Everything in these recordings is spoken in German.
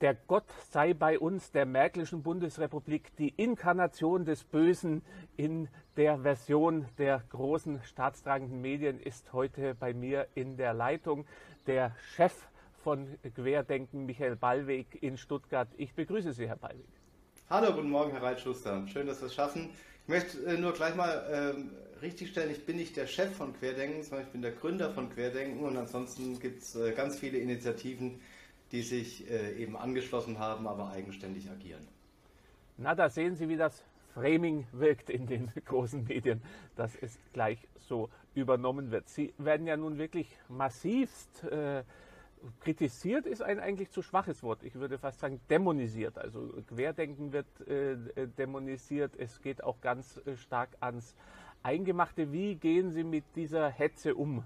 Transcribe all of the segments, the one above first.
Der Gott sei bei uns, der Märkischen Bundesrepublik, die Inkarnation des Bösen in der Version der großen staatstragenden Medien ist heute bei mir in der Leitung. Der Chef von Querdenken, Michael Ballweg in Stuttgart. Ich begrüße Sie, Herr Ballweg. Hallo, guten Morgen, Herr Reitschuster. Schön, dass wir es schaffen. Ich möchte äh, nur gleich mal ähm, richtigstellen, ich bin nicht der Chef von Querdenken, sondern ich bin der Gründer von Querdenken und ansonsten gibt es äh, ganz viele Initiativen, die sich äh, eben angeschlossen haben, aber eigenständig agieren. Na, da sehen Sie, wie das Framing wirkt in den großen Medien, dass es gleich so übernommen wird. Sie werden ja nun wirklich massivst äh, kritisiert ist ein eigentlich zu schwaches Wort. Ich würde fast sagen dämonisiert. Also Querdenken wird äh, dämonisiert. Es geht auch ganz äh, stark ans Eingemachte. Wie gehen Sie mit dieser Hetze um?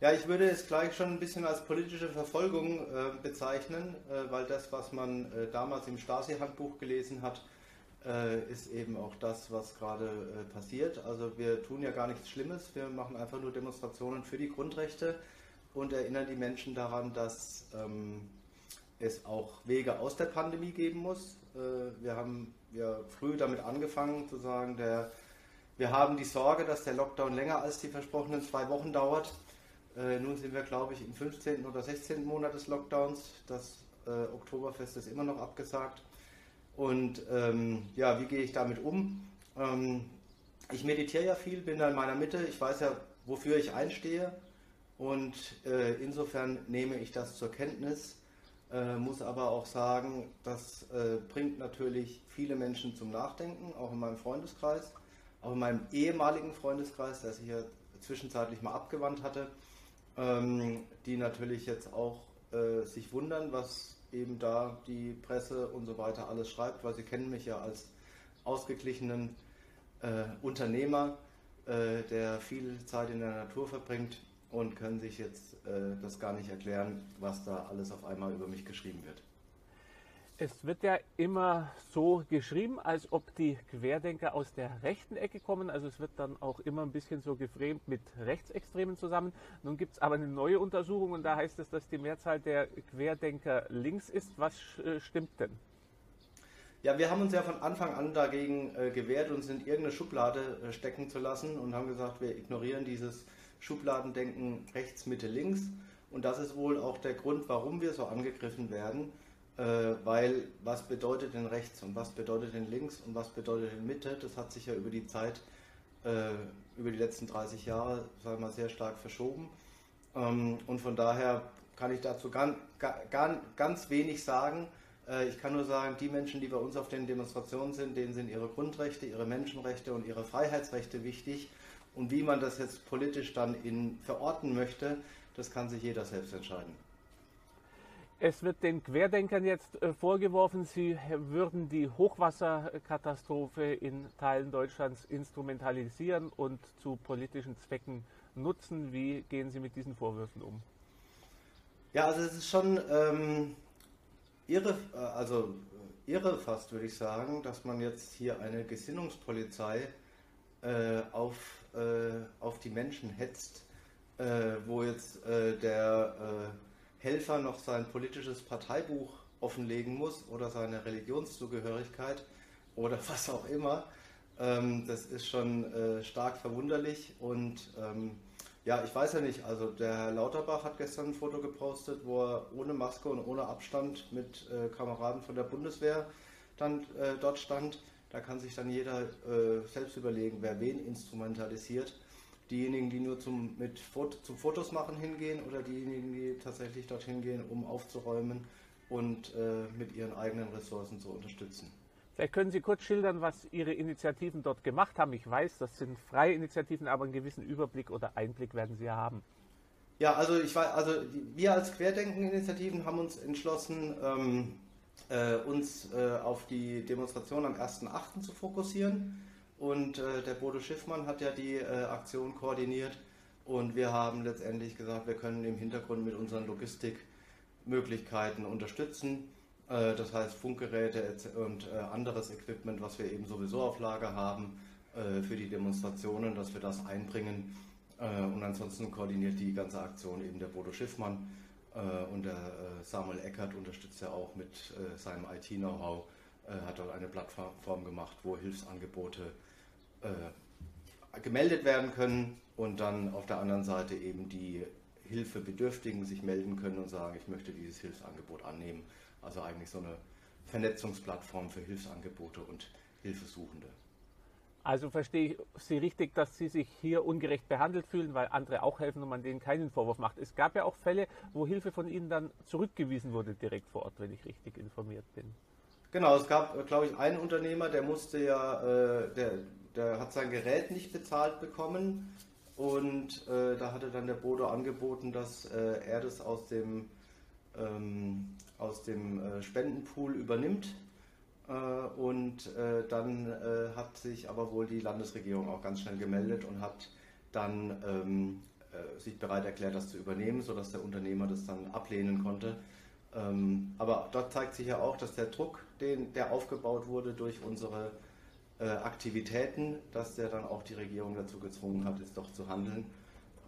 Ja, ich würde es gleich schon ein bisschen als politische Verfolgung äh, bezeichnen, äh, weil das, was man äh, damals im Stasi-Handbuch gelesen hat, äh, ist eben auch das, was gerade passiert. Also wir tun ja gar nichts Schlimmes, wir machen einfach nur Demonstrationen für die Grundrechte und erinnern die Menschen daran, dass ähm, es auch Wege aus der Pandemie geben muss. Äh, wir haben ja früh damit angefangen zu sagen, der, wir haben die Sorge, dass der Lockdown länger als die versprochenen zwei Wochen dauert. Äh, nun sind wir, glaube ich, im 15. oder 16. Monat des Lockdowns. Das äh, Oktoberfest ist immer noch abgesagt. Und ähm, ja, wie gehe ich damit um? Ähm, ich meditiere ja viel, bin da in meiner Mitte. Ich weiß ja, wofür ich einstehe. Und äh, insofern nehme ich das zur Kenntnis, äh, muss aber auch sagen, das äh, bringt natürlich viele Menschen zum Nachdenken, auch in meinem Freundeskreis, auch in meinem ehemaligen Freundeskreis, der sich ja zwischenzeitlich mal abgewandt hatte, ähm, die natürlich jetzt auch äh, sich wundern, was eben da die Presse und so weiter alles schreibt, weil sie kennen mich ja als ausgeglichenen äh, Unternehmer, äh, der viel Zeit in der Natur verbringt und können sich jetzt äh, das gar nicht erklären, was da alles auf einmal über mich geschrieben wird. Es wird ja immer so geschrieben, als ob die Querdenker aus der rechten Ecke kommen. Also es wird dann auch immer ein bisschen so geframed mit Rechtsextremen zusammen. Nun gibt es aber eine neue Untersuchung und da heißt es, dass die Mehrzahl der Querdenker links ist. Was äh, stimmt denn? Ja, wir haben uns ja von Anfang an dagegen äh, gewehrt, uns in irgendeine Schublade äh, stecken zu lassen und haben gesagt, wir ignorieren dieses Schubladendenken rechts, Mitte, links. Und das ist wohl auch der Grund, warum wir so angegriffen werden. Äh, weil was bedeutet denn rechts und was bedeutet denn links und was bedeutet denn Mitte, das hat sich ja über die Zeit, äh, über die letzten 30 Jahre, sagen wir mal, sehr stark verschoben. Ähm, und von daher kann ich dazu ganz, ganz, ganz wenig sagen. Äh, ich kann nur sagen, die Menschen, die bei uns auf den Demonstrationen sind, denen sind ihre Grundrechte, ihre Menschenrechte und ihre Freiheitsrechte wichtig. Und wie man das jetzt politisch dann in, verorten möchte, das kann sich jeder selbst entscheiden. Es wird den Querdenkern jetzt äh, vorgeworfen, sie würden die Hochwasserkatastrophe in Teilen Deutschlands instrumentalisieren und zu politischen Zwecken nutzen. Wie gehen Sie mit diesen Vorwürfen um? Ja, also es ist schon ähm, irre, äh, also irre fast, würde ich sagen, dass man jetzt hier eine Gesinnungspolizei äh, auf, äh, auf die Menschen hetzt, äh, wo jetzt äh, der äh, Helfer noch sein politisches Parteibuch offenlegen muss oder seine Religionszugehörigkeit oder was auch immer. Ähm, das ist schon stark verwunderlich und ähm, ja, ich weiß ja nicht, also der Herr Lauterbach hat gestern ein Foto gepostet, wo er ohne Maske und ohne Abstand mit Kameraden von der Bundeswehr dann dort stand. Da kann sich dann jeder äh, selbst überlegen, wer wen instrumentalisiert. Diejenigen, die nur zum, mit zum Fotos machen hingehen oder diejenigen, die tatsächlich dorthin gehen, um aufzuräumen und äh, mit ihren eigenen Ressourcen zu unterstützen. Vielleicht können Sie kurz schildern, was Ihre Initiativen dort gemacht haben. Ich weiß, das sind freie Initiativen, aber einen gewissen Überblick oder Einblick werden Sie ja haben. Ja, also ich war, also wir als Querdenken-Initiativen haben uns entschlossen, ähm, äh, uns äh, auf die Demonstration am 1.8. zu fokussieren. Und äh, der Bodo Schiffmann hat ja die äh, Aktion koordiniert. Und wir haben letztendlich gesagt, wir können im Hintergrund mit unseren Logistikmöglichkeiten unterstützen. Äh, das heißt Funkgeräte und äh, anderes Equipment, was wir eben sowieso auf Lager haben, für die Demonstrationen, dass wir das einbringen. Und ansonsten koordiniert die ganze Aktion eben der Bodo Schiffmann und der Samuel Eckert unterstützt ja auch mit seinem IT-Know-how, hat dort eine Plattform gemacht, wo Hilfsangebote gemeldet werden können und dann auf der anderen Seite eben die Hilfebedürftigen sich melden können und sagen, ich möchte dieses Hilfsangebot annehmen. Also eigentlich so eine Vernetzungsplattform für Hilfsangebote und Hilfesuchende. Also verstehe ich Sie richtig, dass Sie sich hier ungerecht behandelt fühlen, weil andere auch helfen und man denen keinen Vorwurf macht. Es gab ja auch Fälle, wo Hilfe von Ihnen dann zurückgewiesen wurde direkt vor Ort, wenn ich richtig informiert bin. Genau, es gab, glaube ich, einen Unternehmer, der musste ja, äh, der, der hat sein Gerät nicht bezahlt bekommen und äh, da hatte dann der Bodo angeboten, dass äh, er das aus dem, ähm, aus dem äh, Spendenpool übernimmt und äh, dann äh, hat sich aber wohl die Landesregierung auch ganz schnell gemeldet und hat dann ähm, sich bereit erklärt, das zu übernehmen, sodass der Unternehmer das dann ablehnen konnte. Ähm, aber dort zeigt sich ja auch, dass der Druck, den, der aufgebaut wurde durch unsere Aktivitäten, dass der dann auch die Regierung dazu gezwungen hat, jetzt doch zu handeln.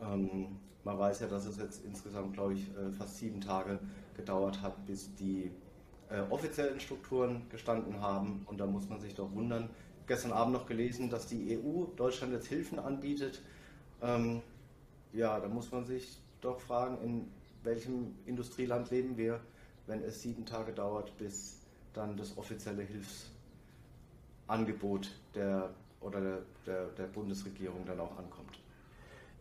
Ähm, man weiß ja, dass es jetzt insgesamt, glaube ich, fast sieben Tage gedauert hat, bis die äh, offiziellen Strukturen gestanden haben. Und da muss man sich doch wundern. Gestern Abend noch gelesen, dass die EU Deutschland jetzt Hilfen anbietet. Ähm, ja, da muss man sich doch fragen, in welchem Industrieland leben wir, wenn es sieben Tage dauert, bis dann das offizielle Hilfsangebot der, oder der, der, der Bundesregierung dann auch ankommt.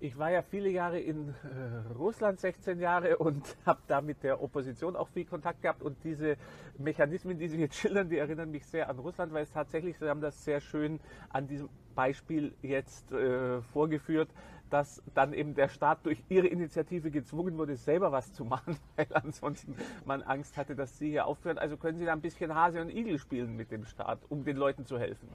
Ich war ja viele Jahre in äh, Russland, 16 Jahre, und habe da mit der Opposition auch viel Kontakt gehabt. Und diese Mechanismen, die Sie jetzt schildern, die erinnern mich sehr an Russland, weil es tatsächlich, Sie haben das sehr schön an diesem Beispiel jetzt äh, vorgeführt, dass dann eben der Staat durch Ihre Initiative gezwungen wurde, selber was zu machen, weil ansonsten man Angst hatte, dass Sie hier aufhören. Also können Sie da ein bisschen Hase und Igel spielen mit dem Staat, um den Leuten zu helfen.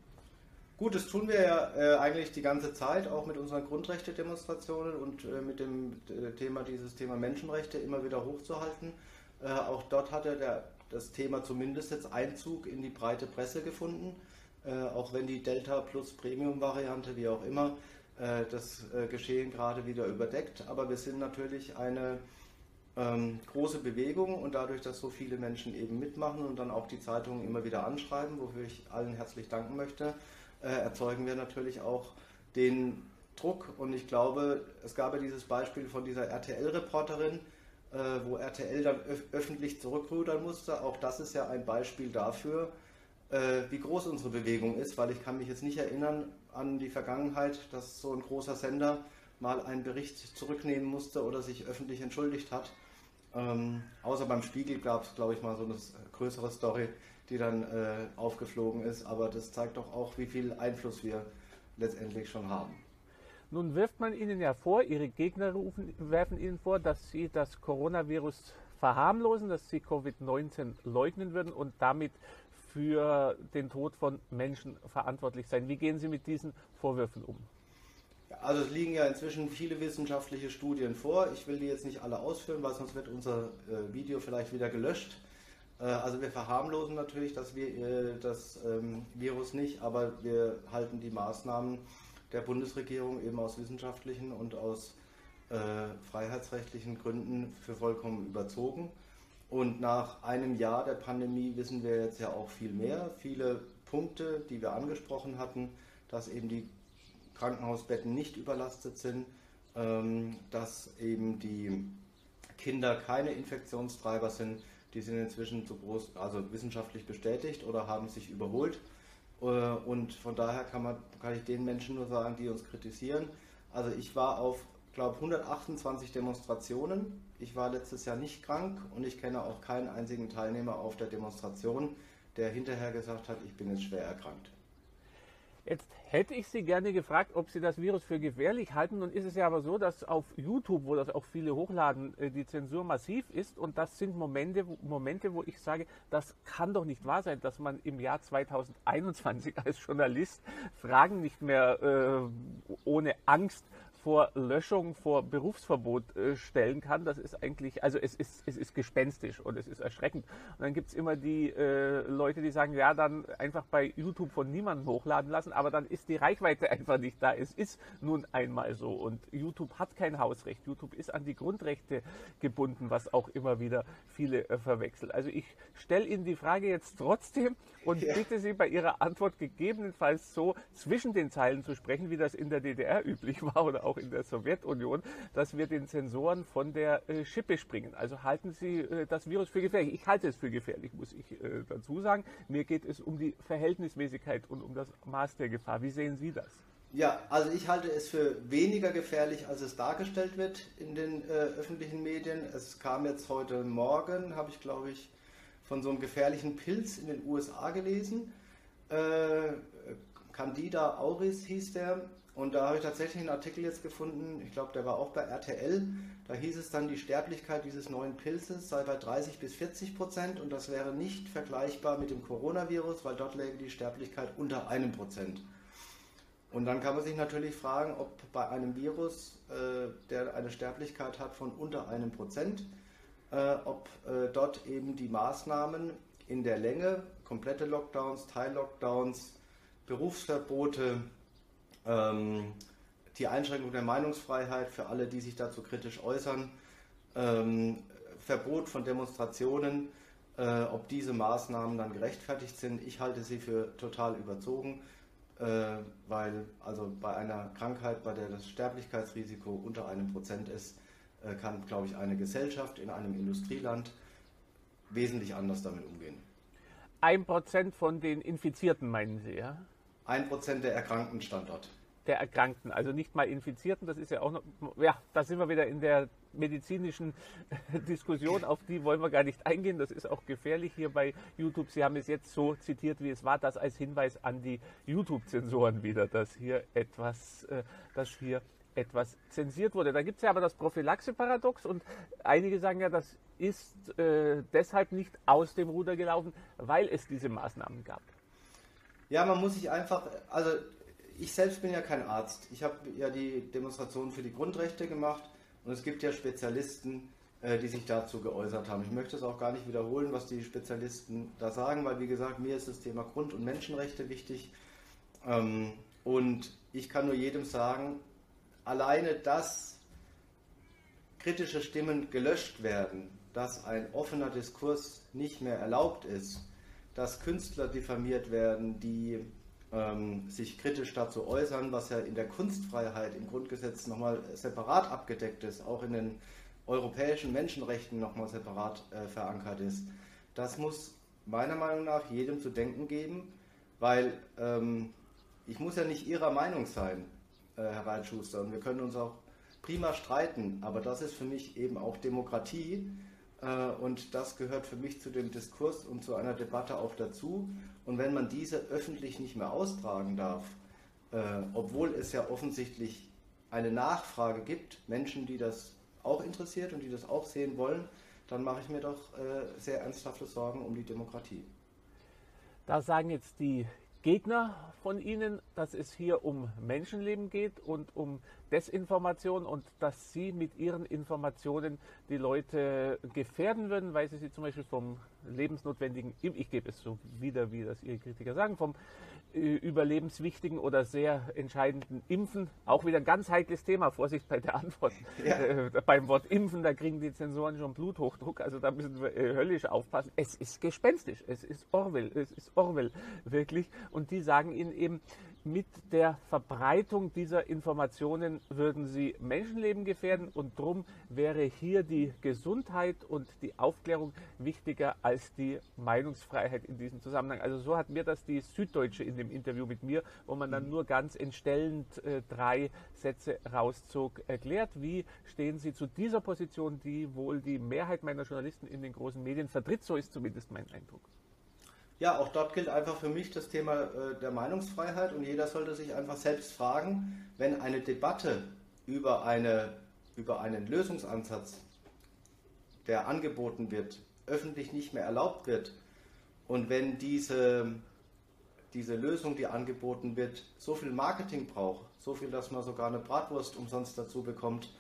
Gut, das tun wir ja äh, eigentlich die ganze Zeit, auch mit unseren Grundrechte-Demonstrationen und äh, mit dem äh, Thema, dieses Thema Menschenrechte immer wieder hochzuhalten. Äh, auch dort hatte der, das Thema zumindest jetzt Einzug in die breite Presse gefunden, äh, auch wenn die Delta Plus Premium-Variante, wie auch immer, äh, das Geschehen gerade wieder überdeckt. Aber wir sind natürlich eine ähm, große Bewegung und dadurch, dass so viele Menschen eben mitmachen und dann auch die Zeitungen immer wieder anschreiben, wofür ich allen herzlich danken möchte, äh, erzeugen wir natürlich auch den Druck. Und ich glaube, es gab ja dieses Beispiel von dieser RTL-Reporterin, äh, wo RTL dann öf öffentlich zurückrudern musste. Auch das ist ja ein Beispiel dafür, äh, wie groß unsere Bewegung ist, weil ich kann mich jetzt nicht erinnern an die Vergangenheit, dass so ein großer Sender mal einen Bericht zurücknehmen musste oder sich öffentlich entschuldigt hat. Ähm, außer beim Spiegel gab es, glaube ich, mal so eine größere Story, die dann äh, aufgeflogen ist. Aber das zeigt doch auch, wie viel Einfluss wir letztendlich schon haben. Nun wirft man Ihnen ja vor, Ihre Gegner rufen, werfen Ihnen vor, dass Sie das Coronavirus verharmlosen, dass Sie Covid-19 leugnen würden und damit für den Tod von Menschen verantwortlich sein. Wie gehen Sie mit diesen Vorwürfen um? Also es liegen ja inzwischen viele wissenschaftliche Studien vor. Ich will die jetzt nicht alle ausführen, weil sonst wird unser äh, Video vielleicht wieder gelöscht. Äh, also wir verharmlosen natürlich das, äh, das ähm, Virus nicht, aber wir halten die Maßnahmen der Bundesregierung eben aus wissenschaftlichen und aus äh, freiheitsrechtlichen Gründen für vollkommen überzogen. Und nach einem Jahr der Pandemie wissen wir jetzt ja auch viel mehr. Viele Punkte, die wir angesprochen hatten, dass eben die Krankenhausbetten nicht überlastet sind, ähm, dass eben die Kinder keine Infektionstreiber sind, die sind inzwischen zu groß, also wissenschaftlich bestätigt oder haben sich überholt. Äh, und von daher kann, man, kann ich den Menschen nur sagen, die uns kritisieren. Also ich war auf, glaube 128 Demonstrationen. Ich war letztes Jahr nicht krank und ich kenne auch keinen einzigen Teilnehmer auf der Demonstration, der hinterher gesagt hat, ich bin jetzt schwer erkrankt. Jetzt hätte ich Sie gerne gefragt, ob Sie das Virus für gefährlich halten. Nun ist es ja aber so, dass auf YouTube, wo das auch viele hochladen, äh, die Zensur massiv ist. Und das sind Momente, Momente, wo ich sage, das kann doch nicht wahr sein, dass man im Jahr 2021 als Journalist Fragen nicht mehr äh, ohne Angst vor Löschung, vor Berufsverbot äh, stellen kann, das ist eigentlich, also es ist, es ist gespenstisch und es ist erschreckend. Und dann gibt es immer die äh, Leute, die sagen, ja, dann einfach bei YouTube von niemandem hochladen lassen, aber dann ist die Reichweite einfach nicht da. Es ist nun einmal so und YouTube hat kein Hausrecht. YouTube ist an die Grundrechte gebunden, was auch immer wieder viele äh, verwechseln. Also ich stelle Ihnen die Frage jetzt trotzdem und ja. bitte Sie bei Ihrer Antwort gegebenenfalls so zwischen den Zeilen zu sprechen, wie das in der DDR üblich war oder auch in der Sowjetunion, dass wir den Sensoren von der äh, Schippe springen. Also halten Sie äh, das Virus für gefährlich. Ich halte es für gefährlich, muss ich äh, dazu sagen. Mir geht es um die Verhältnismäßigkeit und um das Maß der Gefahr. Wie sehen Sie das? Ja, also ich halte es für weniger gefährlich, als es dargestellt wird in den öffentlichen Medien. Es kam jetzt heute Morgen, habe ich glaube ich, von so einem gefährlichen Pilz in den USA gelesen. Candida auris hieß der. Und da habe ich tatsächlich einen Artikel jetzt gefunden, ich glaube, der war auch bei RTL. Da hieß es dann, die Sterblichkeit dieses neuen Pilzes sei bei 30 bis 40 Prozent und das wäre nicht vergleichbar mit dem Coronavirus, weil dort läge die Sterblichkeit unter einem Prozent. Und dann kann man sich natürlich fragen, ob bei einem Virus, äh, der eine Sterblichkeit hat von unter einem Prozent, äh, ob äh, dort eben die Maßnahmen in der Länge, komplette Lockdowns, Teil-Lockdowns, Berufsverbote, ähm, die Einschränkung der Meinungsfreiheit für alle, die sich dazu kritisch äußern, ähm, Verbot von Demonstrationen, äh, ob diese Maßnahmen dann gerechtfertigt sind. Ich halte sie für total überzogen. Äh, weil also bei einer Krankheit, bei der das Sterblichkeitsrisiko unter einem Prozent ist, äh, kann, glaube ich, eine Gesellschaft in einem Industrieland wesentlich anders damit umgehen. Ein Prozent von den Infizierten meinen Sie, ja? Ein Prozent der erkrankten Standort der Erkrankten, also nicht mal Infizierten. Das ist ja auch noch, ja, da sind wir wieder in der medizinischen Diskussion, auf die wollen wir gar nicht eingehen. Das ist auch gefährlich hier bei YouTube. Sie haben es jetzt so zitiert, wie es war, das als Hinweis an die YouTube-Zensoren wieder, dass hier etwas, äh, dass hier etwas zensiert wurde. Da gibt es ja aber das Prophylaxe-Paradox und einige sagen ja, das ist äh, deshalb nicht aus dem Ruder gelaufen, weil es diese Maßnahmen gab. Ja, man muss sich einfach, also ich selbst bin ja kein Arzt. Ich habe ja die Demonstration für die Grundrechte gemacht und es gibt ja Spezialisten, äh, die sich dazu geäußert haben. Ich möchte es auch gar nicht wiederholen, was die Spezialisten da sagen, weil wie gesagt, mir ist das Thema Grund- und Menschenrechte wichtig. Ähm, und ich kann nur jedem sagen, alleine dass kritische Stimmen gelöscht werden, dass ein offener Diskurs nicht mehr erlaubt ist, dass Künstler diffamiert werden, die ähm, sich kritisch dazu äußern, was ja in der Kunstfreiheit im Grundgesetz nochmal separat abgedeckt ist, auch in den europäischen Menschenrechten nochmal separat äh, verankert ist. Das muss meiner Meinung nach jedem zu denken geben, weil ähm, ich muss ja nicht Ihrer Meinung sein, äh, Herr Reitschuster, und wir können uns auch prima streiten, aber das ist für mich eben auch Demokratie, und das gehört für mich zu dem Diskurs und zu einer Debatte auch dazu. Und wenn man diese öffentlich nicht mehr austragen darf, äh, obwohl es ja offensichtlich eine Nachfrage gibt, Menschen, die das auch interessiert und die das auch sehen wollen, dann mache ich mir doch äh, sehr ernsthafte Sorgen um die Demokratie. Da sagen jetzt die Gegner von Ihnen, dass es hier um Menschenleben geht und um Desinformation und dass Sie mit Ihren Informationen die Leute gefährden würden, weil Sie sie zum Beispiel vom lebensnotwendigen, ich gebe es so wieder, wie das Ihre Kritiker sagen, vom äh, überlebenswichtigen oder sehr entscheidenden Impfen. Auch wieder ein ganz heikles Thema. Vorsicht bei der Antwort. Ja. Äh, beim Wort Impfen, da kriegen die Zensoren schon Bluthochdruck. Also da müssen wir äh, höllisch aufpassen. Es ist gespenstisch. Es ist Orwell. Es ist Orwell wirklich. Und die sagen Ihnen eben, mit der Verbreitung dieser Informationen würden sie Menschenleben gefährden und darum wäre hier die Gesundheit und die Aufklärung wichtiger als die Meinungsfreiheit in diesem Zusammenhang. Also so hat mir das die Süddeutsche in dem Interview mit mir, wo man dann nur ganz entstellend äh, drei Sätze rauszog, erklärt. Wie stehen Sie zu dieser Position, die wohl die Mehrheit meiner Journalisten in den großen Medien vertritt? So ist zumindest mein Eindruck. Ja, auch dort gilt einfach für mich das Thema äh, der Meinungsfreiheit und jeder sollte sich einfach selbst fragen, wenn eine Debatte über, eine, über einen Lösungsansatz, der angeboten wird, öffentlich nicht mehr erlaubt wird und wenn diese diese Lösung, die angeboten wird, so viel Marketing braucht, so viel, dass man sogar eine Bratwurst umsonst dazu bekommt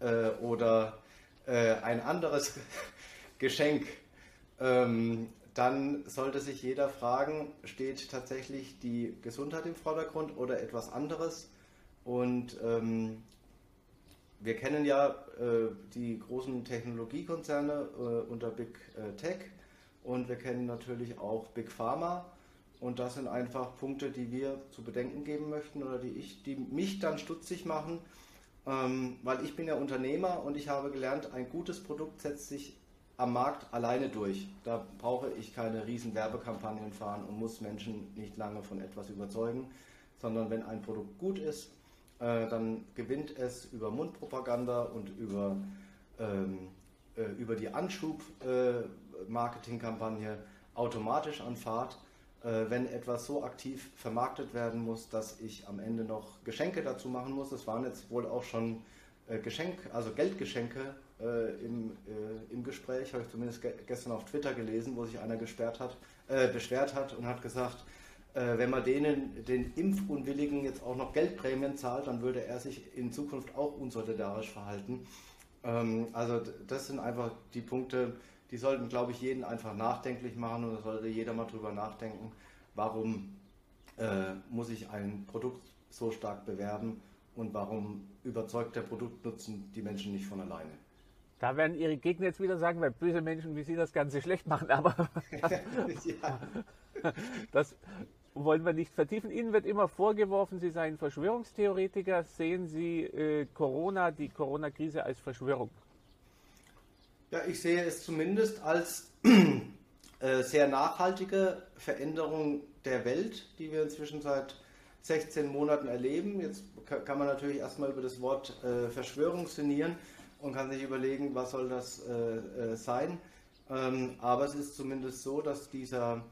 äh, oder äh, ein anderes Geschenk, ähm, dann sollte sich jeder fragen, steht tatsächlich die Gesundheit im Vordergrund oder etwas anderes? Und ähm, wir kennen ja äh, die großen Technologiekonzerne äh, unter Big äh, Tech und wir kennen natürlich auch Big Pharma. Und das sind einfach Punkte, die wir zu bedenken geben möchten oder die, ich, die mich dann stutzig machen, ähm, weil ich bin ja Unternehmer und ich habe gelernt, ein gutes Produkt setzt sich am Markt alleine durch. Da brauche ich keine riesen Werbekampagnen fahren und muss Menschen nicht lange von etwas überzeugen, sondern wenn ein Produkt gut ist, äh, dann gewinnt es über Mundpropaganda und über, ähm, äh, über die Anschub-Marketingkampagne äh, automatisch an Fahrt. Äh, wenn etwas so aktiv vermarktet werden muss, dass ich am Ende noch Geschenke dazu machen muss. Es waren jetzt wohl auch schon äh, Geschenk, also Geldgeschenke äh, im, äh, im Gespräch, habe ich zumindest ge gestern auf Twitter gelesen, wo sich einer gesperrt hat, äh, beschwert hat und hat gesagt, äh, wenn man denen, den Impfunwilligen jetzt auch noch Geldprämien zahlt, dann würde er sich in Zukunft auch unsolidarisch verhalten. Ähm, also das sind einfach die Punkte, die sollten, glaube ich, jeden einfach nachdenklich machen und da sollte jeder mal drüber nachdenken, warum äh, muss ich ein Produkt so stark bewerben und warum überzeugt der Produktnutzen die Menschen nicht von alleine. Da werden Ihre Gegner jetzt wieder sagen, weil böse Menschen wie Sie das Ganze schlecht machen, aber ja. das wollen wir nicht vertiefen. Ihnen wird immer vorgeworfen, Sie seien Verschwörungstheoretiker. Sehen Sie äh, Corona, die Corona-Krise als Verschwörung? Ja, ich sehe es zumindest als äh, sehr nachhaltige Veränderung der Welt, die wir inzwischen seit 16 Monaten erleben. Jetzt kann man natürlich erstmal über das Wort äh, Verschwörung sinnieren und kann sich überlegen, was soll das äh, äh, sein. Ähm, aber es ist zumindest so, dass dieser,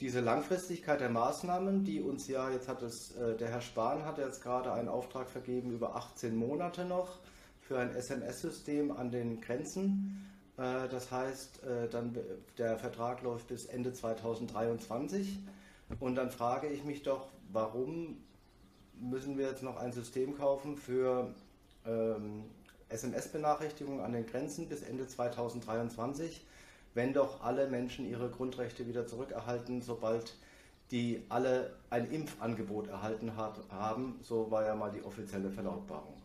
diese Langfristigkeit der Maßnahmen, die uns ja, jetzt hat es, äh, der Herr Spahn hat jetzt gerade einen Auftrag vergeben über 18 Monate noch für ein SMS-System an den Grenzen. Äh, das heißt, äh, dann der Vertrag läuft bis Ende 2023. Und dann frage ich mich doch, warum müssen wir jetzt noch ein System kaufen für ähm, SMS-Benachrichtigungen an den Grenzen bis Ende 2023, wenn doch alle Menschen ihre Grundrechte wieder zurückerhalten, sobald die alle ein Impfangebot erhalten haben. So war ja mal die offizielle Verlautbarung.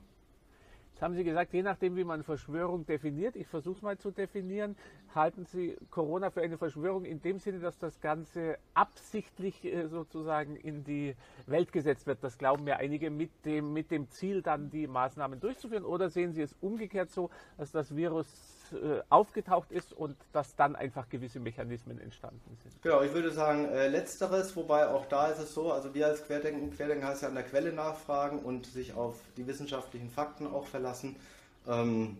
Jetzt haben Sie gesagt, je nachdem, wie man Verschwörung definiert, ich versuche es mal zu definieren, halten Sie Corona für eine Verschwörung in dem Sinne, dass das Ganze absichtlich äh, sozusagen in die Welt gesetzt wird. Das glauben ja einige mit dem, mit dem Ziel, dann die Maßnahmen durchzuführen. Oder sehen Sie es umgekehrt so, dass das Virus äh, aufgetaucht ist und dass dann einfach gewisse Mechanismen entstanden sind. Genau, ich würde sagen äh, letzteres, wobei auch da ist es so, also wir als Querdenken, Querdenken heißt ja an der Quelle nachfragen und sich auf die wissenschaftlichen Fakten auch verlassen. Ähm,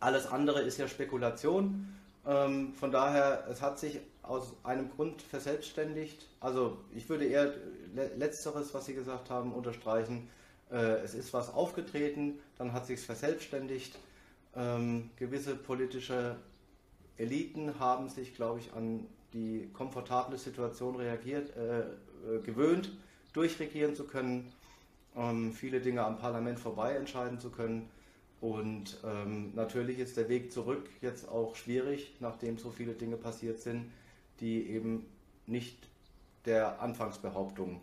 alles andere ist ja Spekulation. Ähm, von daher, es hat sich aus einem Grund verselbstständigt. Also ich würde eher letzteres, was Sie gesagt haben, unterstreichen. Äh, es ist was aufgetreten, dann hat sich verselbstständigt ähm, gewisse politische Eliten haben sich, glaube ich, an die komfortable Situation reagiert, äh, äh, gewöhnt, durchregieren zu können, ähm, viele Dinge am Parlament vorbei entscheiden zu können. Und ähm, natürlich ist der Weg zurück jetzt auch schwierig, nachdem so viele Dinge passiert sind, die eben nicht der Anfangsbehauptung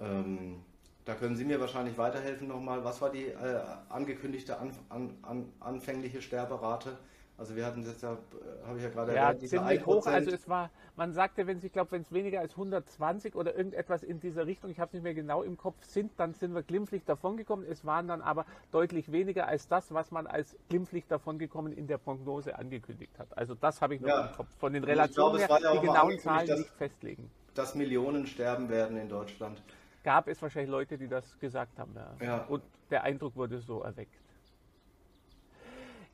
ähm, da können Sie mir wahrscheinlich weiterhelfen nochmal. Was war die äh, angekündigte an, an, an, anfängliche Sterberate? Also wir hatten jetzt ja, äh, habe ich ja gerade ja, erwähnt, ziemlich hoch. Also es war, man sagte, wenn ich glaube, wenn es weniger als 120 oder irgendetwas in dieser Richtung, ich habe es nicht mehr genau im Kopf, sind, dann sind wir glimpflich davongekommen. Es waren dann aber deutlich weniger als das, was man als glimpflich davongekommen in der Prognose angekündigt hat. Also das habe ich noch ja. im Kopf. Von den Relationen glaube, her, die genauen Zahlen dass, nicht festlegen. Dass Millionen sterben werden in Deutschland gab es wahrscheinlich Leute, die das gesagt haben. Ja. Ja. Und der Eindruck wurde so erweckt.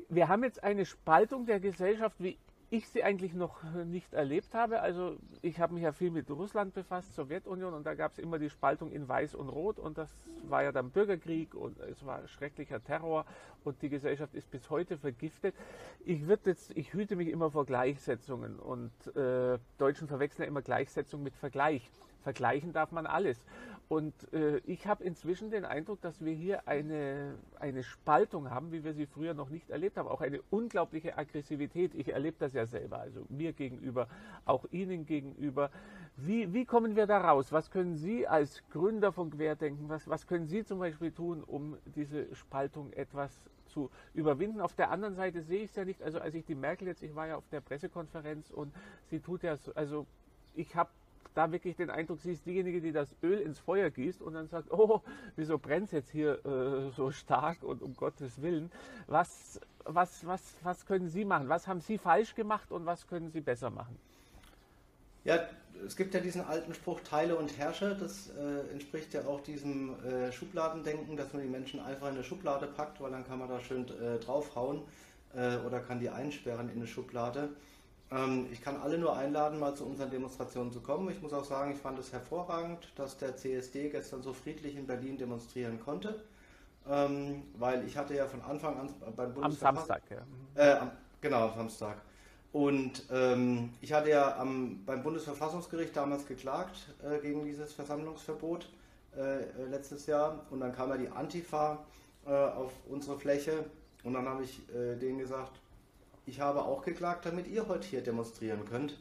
Wir haben jetzt eine Spaltung der Gesellschaft, wie ich sie eigentlich noch nicht erlebt habe. Also ich habe mich ja viel mit Russland befasst, Sowjetunion, und da gab es immer die Spaltung in Weiß und Rot und das war ja dann Bürgerkrieg und es war schrecklicher Terror und die Gesellschaft ist bis heute vergiftet. Ich würde jetzt, ich hüte mich immer vor Gleichsetzungen und äh, Deutschen verwechseln ja immer Gleichsetzung mit Vergleich. vergleichen darf man alles. Und äh, ich habe inzwischen den Eindruck, dass wir hier eine, eine Spaltung haben, wie wir sie früher noch nicht erlebt haben. Auch eine unglaubliche Aggressivität. Ich erlebe das ja selber, also mir gegenüber, auch Ihnen gegenüber. Wie, wie kommen wir da raus? Was können Sie als Gründer von Querdenken, was, was können Sie zum Beispiel tun, um diese Spaltung etwas zu überwinden? Auf der anderen Seite sehe ich es ja nicht. Also als ich die Merkel jetzt, ich war ja auf der Pressekonferenz und sie tut ja so, also ich habe da wirklich den Eindruck, sie ist diejenige, die das Öl ins Feuer gießt und dann sagt, oh, wieso brennt es jetzt hier äh, so stark und um Gottes Willen. Was, was, was, was können Sie machen? Was haben Sie falsch gemacht und was können Sie besser machen? Ja, es gibt ja diesen alten Spruch, Teile und Herrsche. Das äh, entspricht ja auch diesem äh, Schubladendenken, dass man die Menschen einfach in eine Schublade packt, weil dann kann man da schön äh, draufhauen äh, oder kann die einsperren in eine Schublade. Ähm, ich kann alle nur einladen, mal zu unseren Demonstrationen zu kommen. Ich muss auch sagen, ich fand es hervorragend, dass der CSD gestern so friedlich in Berlin demonstrieren konnte. Ähm, weil ich hatte ja von Anfang an beim Bundesverfassungsgericht. Am Samstag, ja. Äh, am, genau, am Samstag. Und ähm, ich hatte ja am, beim Bundesverfassungsgericht damals geklagt äh, gegen dieses Versammlungsverbot äh, äh letztes Jahr. Und dann kam ja die Antifa äh, auf unsere Fläche. Und dann habe ich äh, denen gesagt, ich habe auch geklagt, damit ihr heute hier demonstrieren könnt,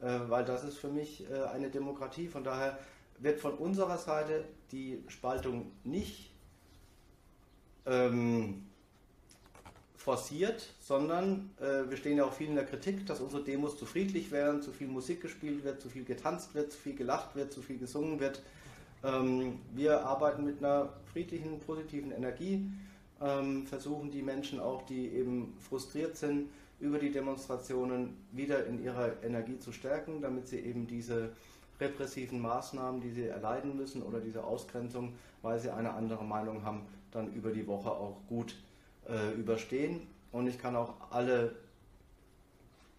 äh, weil das ist für mich äh, eine Demokratie. Von daher wird von unserer Seite die Spaltung nicht ähm, forciert, sondern äh, wir stehen ja auch viel in der Kritik, dass unsere Demos zu friedlich wären, zu viel Musik gespielt wird, zu viel getanzt wird, zu viel gelacht wird, zu viel gesungen wird. Ähm, wir arbeiten mit einer friedlichen, positiven Energie, ähm, versuchen die Menschen auch, die eben frustriert sind, über die Demonstrationen wieder in ihrer Energie zu stärken, damit sie eben diese repressiven Maßnahmen, die sie erleiden müssen oder diese Ausgrenzung, weil sie eine andere Meinung haben, dann über die Woche auch gut äh, überstehen. Und ich kann auch alle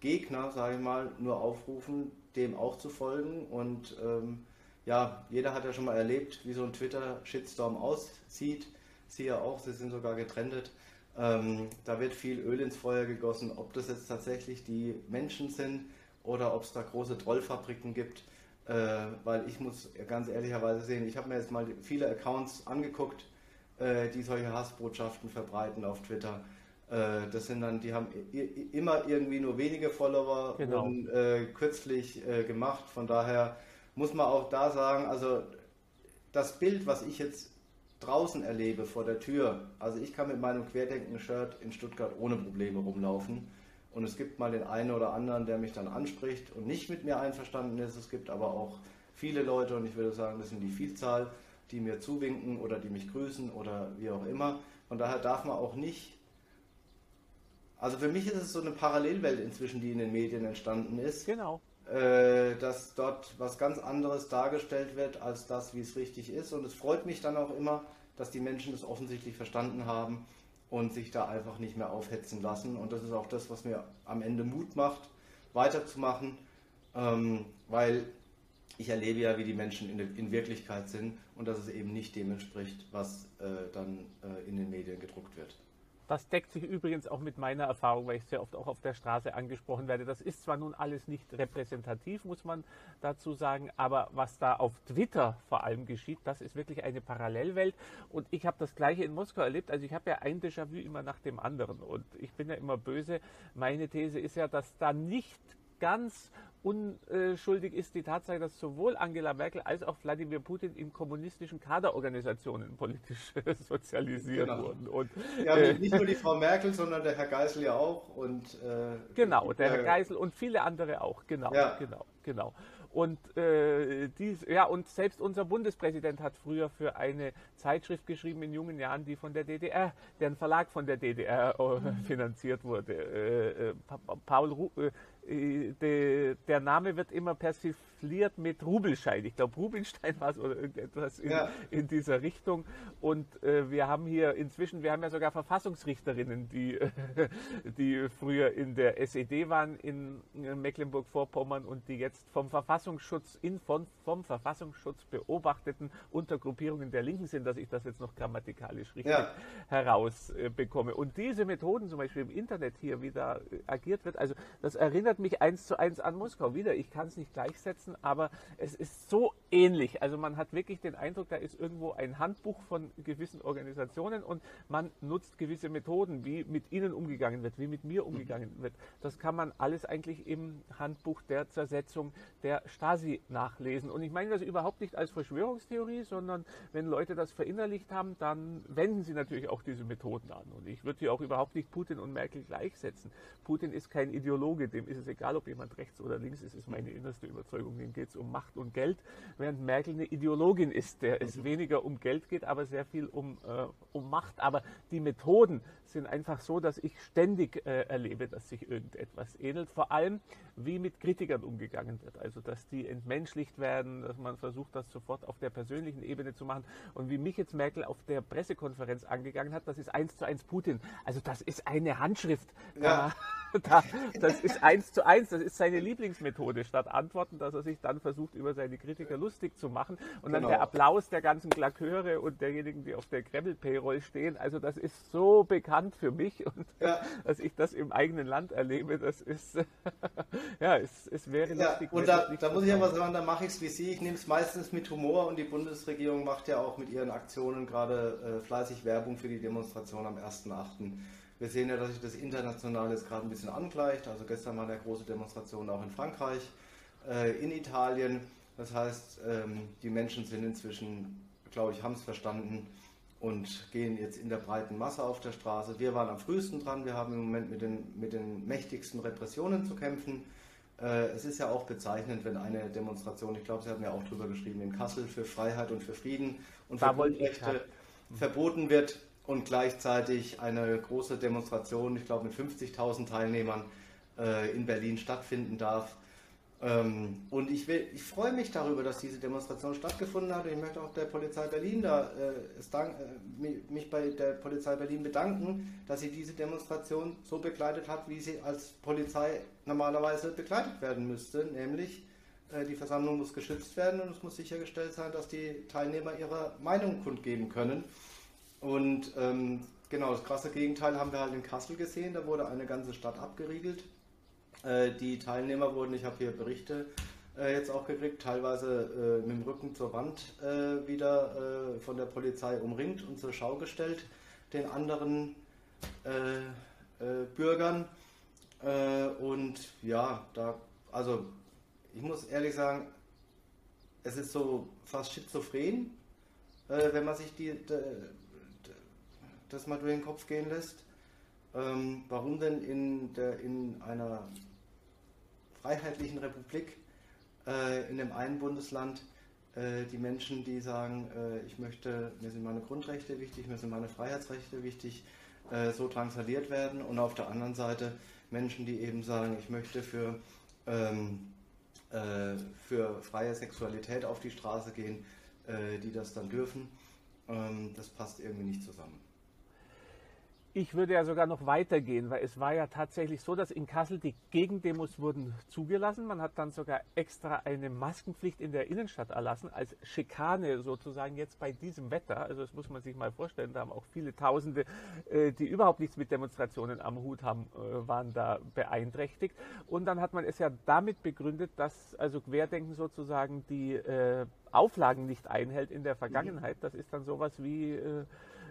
Gegner, sage ich mal, nur aufrufen, dem auch zu folgen. Und ähm, ja, jeder hat ja schon mal erlebt, wie so ein Twitter-Shitstorm aussieht. Sie ja auch, sie sind sogar getrennt. Ähm, da wird viel Öl ins Feuer gegossen, ob das jetzt tatsächlich die Menschen sind oder ob es da große Trollfabriken gibt. Äh, weil ich muss ganz ehrlicherweise sehen, ich habe mir jetzt mal viele Accounts angeguckt, äh, die solche Hassbotschaften verbreiten auf Twitter. Äh, das sind dann, die haben immer irgendwie nur wenige Follower genau. und äh, kürzlich äh, gemacht. Von daher muss man auch da sagen, also das Bild, was ich jetzt draußen erlebe, vor der Tür, also ich kann mit meinem Querdenken-Shirt in Stuttgart ohne Probleme rumlaufen. Und es gibt mal den einen oder anderen, der mich dann anspricht und nicht mit mir einverstanden ist. Es gibt aber auch viele Leute, und ich würde sagen, das sind die Vielzahl, die mir zuwinken oder die mich grüßen oder wie auch immer. Von daher darf man auch nicht. Also für mich ist es so eine Parallelwelt inzwischen, die in den Medien entstanden ist. Genau. Äh, dass dort was ganz anderes dargestellt wird als das, wie es richtig ist. Und es freut mich dann auch immer, dass die Menschen das offensichtlich verstanden haben und sich da einfach nicht mehr aufhetzen lassen. Und das ist auch das, was mir am Ende Mut macht, weiterzumachen, ähm, weil ich erlebe ja, wie die Menschen in, Wirklichkeit sind und dass es eben nicht dem entspricht, was äh, dann äh, in den Medien gedruckt wird. Das deckt sich übrigens auch mit meiner Erfahrung, weil ich sehr oft auch auf der Straße angesprochen werde. Das ist zwar nun alles nicht repräsentativ, muss man dazu sagen, aber was da auf Twitter vor allem geschieht, das ist wirklich eine Parallelwelt. Und ich habe das gleiche in Moskau erlebt. Also ich habe ja ein Déjà-vu immer nach dem anderen. Und ich bin ja immer böse. Meine These ist ja, dass da nicht ganz unschuldig ist die Tatsache, dass sowohl Angela Merkel als auch Wladimir Putin in kommunistischen Kaderorganisationen politisch sozialisiert genau. wurden. Und, ja, äh, nicht nur die Frau Merkel, sondern der Herr Geisel ja auch. Und, äh, genau, der Herr Geisel und viele andere auch. Genau, ja. genau, genau. Und, äh, dies, ja, und selbst unser Bundespräsident hat früher für eine Zeitschrift geschrieben in jungen Jahren, die von der DDR, deren Verlag von der DDR äh, finanziert wurde. Äh, äh Paul Ru äh, de, der Name wird immer persifliert mit Rubelschein. Ich glaube, Rubinstein war es oder irgendetwas in, ja. in dieser Richtung. Und äh, wir haben hier inzwischen, wir haben ja sogar Verfassungsrichterinnen, die, äh, die früher in der SED waren in, in Mecklenburg-Vorpommern und die jetzt vom Verfassungsschutz in, von, vom Verfassungsschutz beobachteten Untergruppierungen der Linken sind, dass ich das jetzt noch grammatikalisch richtig ja. herausbekomme. und diese Methoden zum Beispiel im Internet hier wieder agiert wird, also das erinnert mich eins zu eins an Moskau. Wieder, ich kann es nicht gleichsetzen, aber es ist so ähnlich. Also man hat wirklich den Eindruck, da ist irgendwo ein Handbuch von gewissen Organisationen und man nutzt gewisse Methoden, wie mit ihnen umgegangen wird, wie mit mir umgegangen wird. Das kann man alles eigentlich im Handbuch der Zersetzung der Stasi nachlesen. Und ich meine das überhaupt nicht als Verschwörungstheorie, sondern wenn Leute das verinnerlicht haben, dann wenden sie natürlich auch diese Methoden an. Und ich würde hier auch überhaupt nicht Putin und Merkel gleichsetzen. Putin ist kein Ideologe, dem ist es egal, ob jemand rechts oder links ist, ist meine innerste Überzeugung. Dem geht es um Macht und Geld während Merkel eine Ideologin ist, der es weniger um Geld geht, aber sehr viel um, äh, um Macht. Aber die Methoden sind einfach so, dass ich ständig äh, erlebe, dass sich irgendetwas ähnelt. Vor allem, wie mit Kritikern umgegangen wird. Also, dass die entmenschlicht werden, dass man versucht, das sofort auf der persönlichen Ebene zu machen. Und wie mich jetzt Merkel auf der Pressekonferenz angegangen hat, das ist eins zu eins Putin. Also, das ist eine Handschrift. Ja. Da, das ist eins zu eins, das ist seine Lieblingsmethode. Statt Antworten, dass er sich dann versucht, über seine Kritiker lustig zu machen. Und dann genau. der Applaus der ganzen Klaköre und derjenigen, die auf der Kreml-Payroll stehen. Also, das ist so bekannt bekannt für mich und ja. dass ich das im eigenen Land erlebe, das ist, ja, es, es wäre ja, lustig. Und da, da muss ich aber sagen, da mache ich es wie Sie, ich nehme es meistens mit Humor und die Bundesregierung macht ja auch mit ihren Aktionen gerade äh, fleißig Werbung für die Demonstration am 1.8. Wir sehen ja, dass sich das Internationale jetzt gerade ein bisschen angleicht. Also gestern war eine große Demonstration auch in Frankreich, äh, in Italien. Das heißt, ähm, die Menschen sind inzwischen, glaube ich, haben es verstanden, und gehen jetzt in der breiten Masse auf der Straße. Wir waren am frühesten dran, wir haben im Moment mit den, mit den mächtigsten Repressionen zu kämpfen. Äh, es ist ja auch bezeichnend, wenn eine Demonstration, ich glaube, Sie haben ja auch drüber geschrieben, in Kassel für Freiheit und für Frieden und für Grundrechte verboten wird und gleichzeitig eine große Demonstration, ich glaube mit 50.000 Teilnehmern, äh, in Berlin stattfinden darf. Ähm, und ich, ich freue mich darüber, dass diese Demonstration stattgefunden hat. Und ich möchte auch der Polizei Berlin da, äh, dank, äh, mich bei der Polizei Berlin bedanken, dass sie diese Demonstration so begleitet hat, wie sie als Polizei normalerweise begleitet werden müsste. Nämlich äh, die Versammlung muss geschützt werden und es muss sichergestellt sein, dass die Teilnehmer ihre Meinung kundgeben können. Und ähm, genau, das krasse Gegenteil haben wir halt in Kassel gesehen. Da wurde eine ganze Stadt abgeriegelt äh, die Teilnehmer wurden, ich habe hier Berichte äh, jetzt auch gekriegt, teilweise äh, mit dem Rücken zur Wand wieder von der Polizei umringt und zur Schau gestellt, den anderen Bürgern. und ja, da, also ich muss ehrlich sagen, es ist so fast schizophren, wenn man sich die, de, de, das mal durch den Kopf gehen lässt. Ähm, warum denn in, der, in einer Freiheitlichen Republik äh, in dem einen Bundesland äh, die Menschen, die sagen, äh, ich möchte, mir sind meine Grundrechte wichtig, mir sind meine Freiheitsrechte wichtig, äh, so drangsaliert werden und auf der anderen Seite Menschen, die eben sagen, ich möchte für, ähm, äh, für freie Sexualität auf die Straße gehen, äh, die das dann dürfen. Ähm, das passt irgendwie nicht zusammen. Ich würde ja sogar noch weitergehen, weil es war ja tatsächlich so, dass in Kassel die Gegendemos wurden zugelassen. Man hat dann sogar extra eine Maskenpflicht in der Innenstadt erlassen, als Schikane sozusagen jetzt bei diesem Wetter. Also das muss man sich mal vorstellen, da haben auch viele Tausende, äh, die überhaupt nichts mit Demonstrationen am Hut haben, äh, waren da beeinträchtigt. Und dann hat man es ja damit begründet, dass also Querdenken sozusagen die äh, Auflagen nicht einhält in der Vergangenheit. Das ist dann sowas wie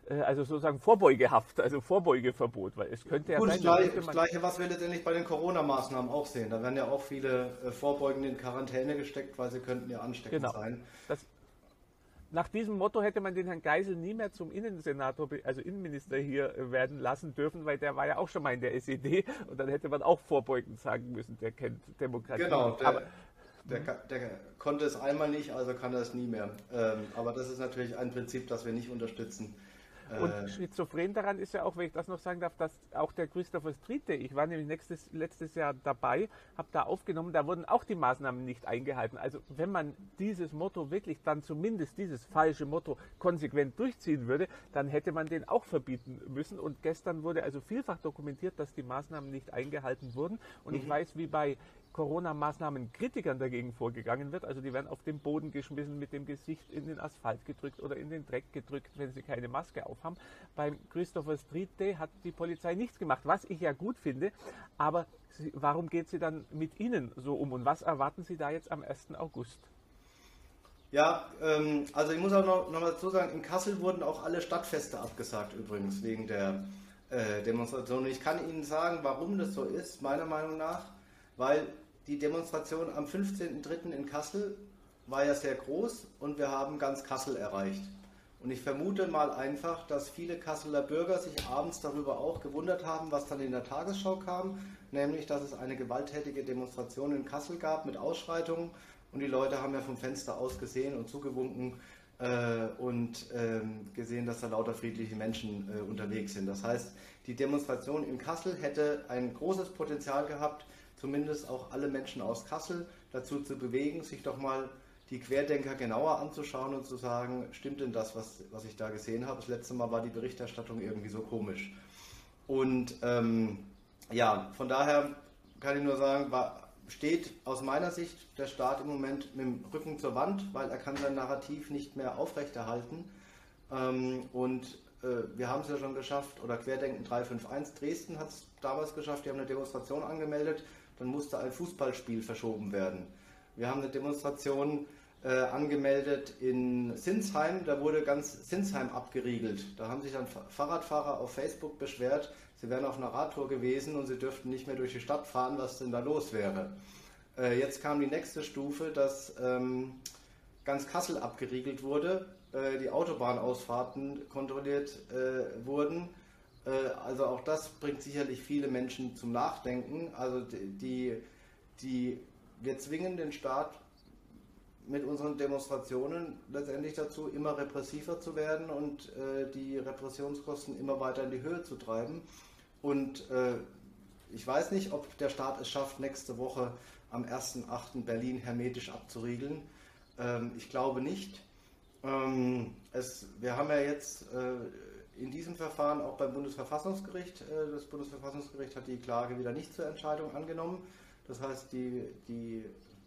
also sozusagen Vorbeugehaft, also Vorbeugeverbot, weil es könnte ja Gut, sein, gleich, das Gleiche, was wir letztendlich bei den Corona-Maßnahmen auch sehen. Da werden ja auch viele äh, Vorbeugende in Quarantäne gesteckt, weil sie könnten ja ansteckend genau. sein. Das, nach diesem Motto hätte man den Herrn Geisel nie mehr zum Innensenator, also Innenminister hier äh, werden lassen dürfen, weil der war ja auch schon mal in der SED und dann hätte man auch vorbeugend sagen müssen, der kennt Demokratie. Genau, der, aber, der, der, konnte es einmal nicht, also kann er es nie mehr. Ähm, aber das ist natürlich ein Prinzip, das wir nicht unterstützen. Und äh, schizophren daran ist ja auch, wenn ich das noch sagen darf, dass auch der Christopher Street Day, ich war nämlich nächstes, letztes Jahr dabei, habe da aufgenommen, da wurden auch die Maßnahmen nicht eingehalten. Also wenn man dieses Motto wirklich dann zumindest dieses falsche Motto konsequent durchziehen würde, dann hätte man den auch verbieten müssen. Und gestern wurde also vielfach dokumentiert, dass die Maßnahmen nicht eingehalten wurden. Und mhm. ich weiß, wie bei Corona-Maßnahmen Kritikern dagegen vorgegangen wird. Also die werden auf den Boden geschmissen, mit dem Gesicht in den Asphalt gedrückt oder in den Dreck gedrückt, wenn sie keine Maske aufhaben. Beim Christopher Street Day hat die Polizei nichts gemacht, was ich ja gut finde. Aber sie, warum geht sie dann mit Ihnen so um und was erwarten Sie da jetzt am 1. August? Ja, ähm, also ich muss auch noch, noch mal dazu sagen, in Kassel wurden auch alle Stadtfeste abgesagt übrigens wegen der äh, Demonstration. Ich kann Ihnen sagen, warum das so ist, meiner Meinung nach, weil die Demonstration am 15.03. in Kassel war ja sehr groß und wir haben ganz Kassel erreicht. Und ich vermute mal einfach, dass viele Kasseler Bürger sich abends darüber auch gewundert haben, was dann in der Tagesschau kam, nämlich dass es eine gewalttätige Demonstration in Kassel gab mit Ausschreitungen und die Leute haben ja vom Fenster aus gesehen und zugewunken äh, und ähm, gesehen, dass da lauter friedliche Menschen äh, unterwegs sind. Das heißt, die Demonstration in Kassel hätte ein großes Potenzial gehabt, zumindest auch alle Menschen aus Kassel dazu zu bewegen, sich doch mal die Querdenker genauer anzuschauen und zu sagen, stimmt denn das, was, was ich da gesehen habe? Das letzte Mal war die Berichterstattung irgendwie so komisch. Und ähm, ja, von daher kann ich nur sagen, war, steht aus meiner Sicht der Staat im Moment mit dem Rücken zur Wand, weil er kann sein Narrativ nicht mehr aufrechterhalten. Ähm, und äh, wir haben es ja schon geschafft, oder Querdenken 351 Dresden hat es damals geschafft, die haben eine Demonstration angemeldet, dann musste ein Fußballspiel verschoben werden. Wir haben eine Demonstration äh, angemeldet in Sinsheim. Da wurde ganz Sinsheim abgeriegelt. Da haben sich dann Fahrradfahrer auf Facebook beschwert, sie wären auf einer Radtour gewesen und sie dürften nicht mehr durch die Stadt fahren, was denn da los wäre. Äh, jetzt kam die nächste Stufe, dass ähm, ganz Kassel abgeriegelt wurde, äh, die Autobahnausfahrten kontrolliert äh, wurden. Äh, also auch das bringt sicherlich viele Menschen zum Nachdenken. Also die, die wir zwingen den Staat mit unseren Demonstrationen letztendlich dazu, immer repressiver zu werden und äh, die Repressionskosten immer weiter in die Höhe zu treiben. Und äh, ich weiß nicht, ob der Staat es schafft, nächste Woche am 1.8. Berlin hermetisch abzuriegeln. Ähm, ich glaube nicht. Ähm, es, wir haben ja jetzt äh, in diesem Verfahren auch beim Bundesverfassungsgericht, äh, das Bundesverfassungsgericht hat die Klage wieder nicht zur Entscheidung angenommen. Das heißt, die, die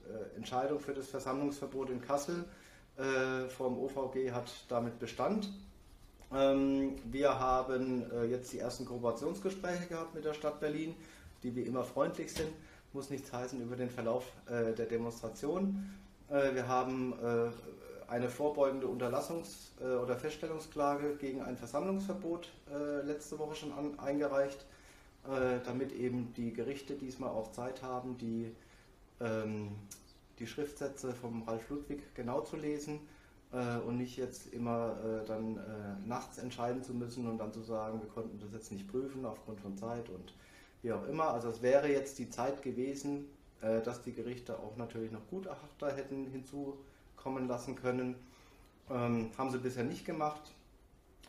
äh, Entscheidung für das Versammlungsverbot in Kassel äh, vom OVG hat damit Bestand. Ähm, wir haben jetzt die ersten Kooperationsgespräche gehabt mit der Stadt Berlin, die wie immer freundlich sind. Muss nichts heißen über den Verlauf der Demonstration. Wir haben eine vorbeugende Unterlassungs- oder Feststellungsklage gegen ein Versammlungsverbot letzte Woche schon an, eingereicht. Äh, damit eben die Gerichte diesmal auch Zeit haben, die, ähm, die Schriftsätze vom Ralf Ludwig genau zu lesen äh, und nicht jetzt immer äh, dann äh, nachts entscheiden zu müssen und dann zu sagen, wir konnten das jetzt nicht prüfen aufgrund von Zeit und wie auch immer. Also es wäre jetzt die Zeit gewesen, äh, dass die Gerichte auch natürlich noch Gutachter hätten hinzukommen lassen können. Ähm, haben sie bisher nicht gemacht.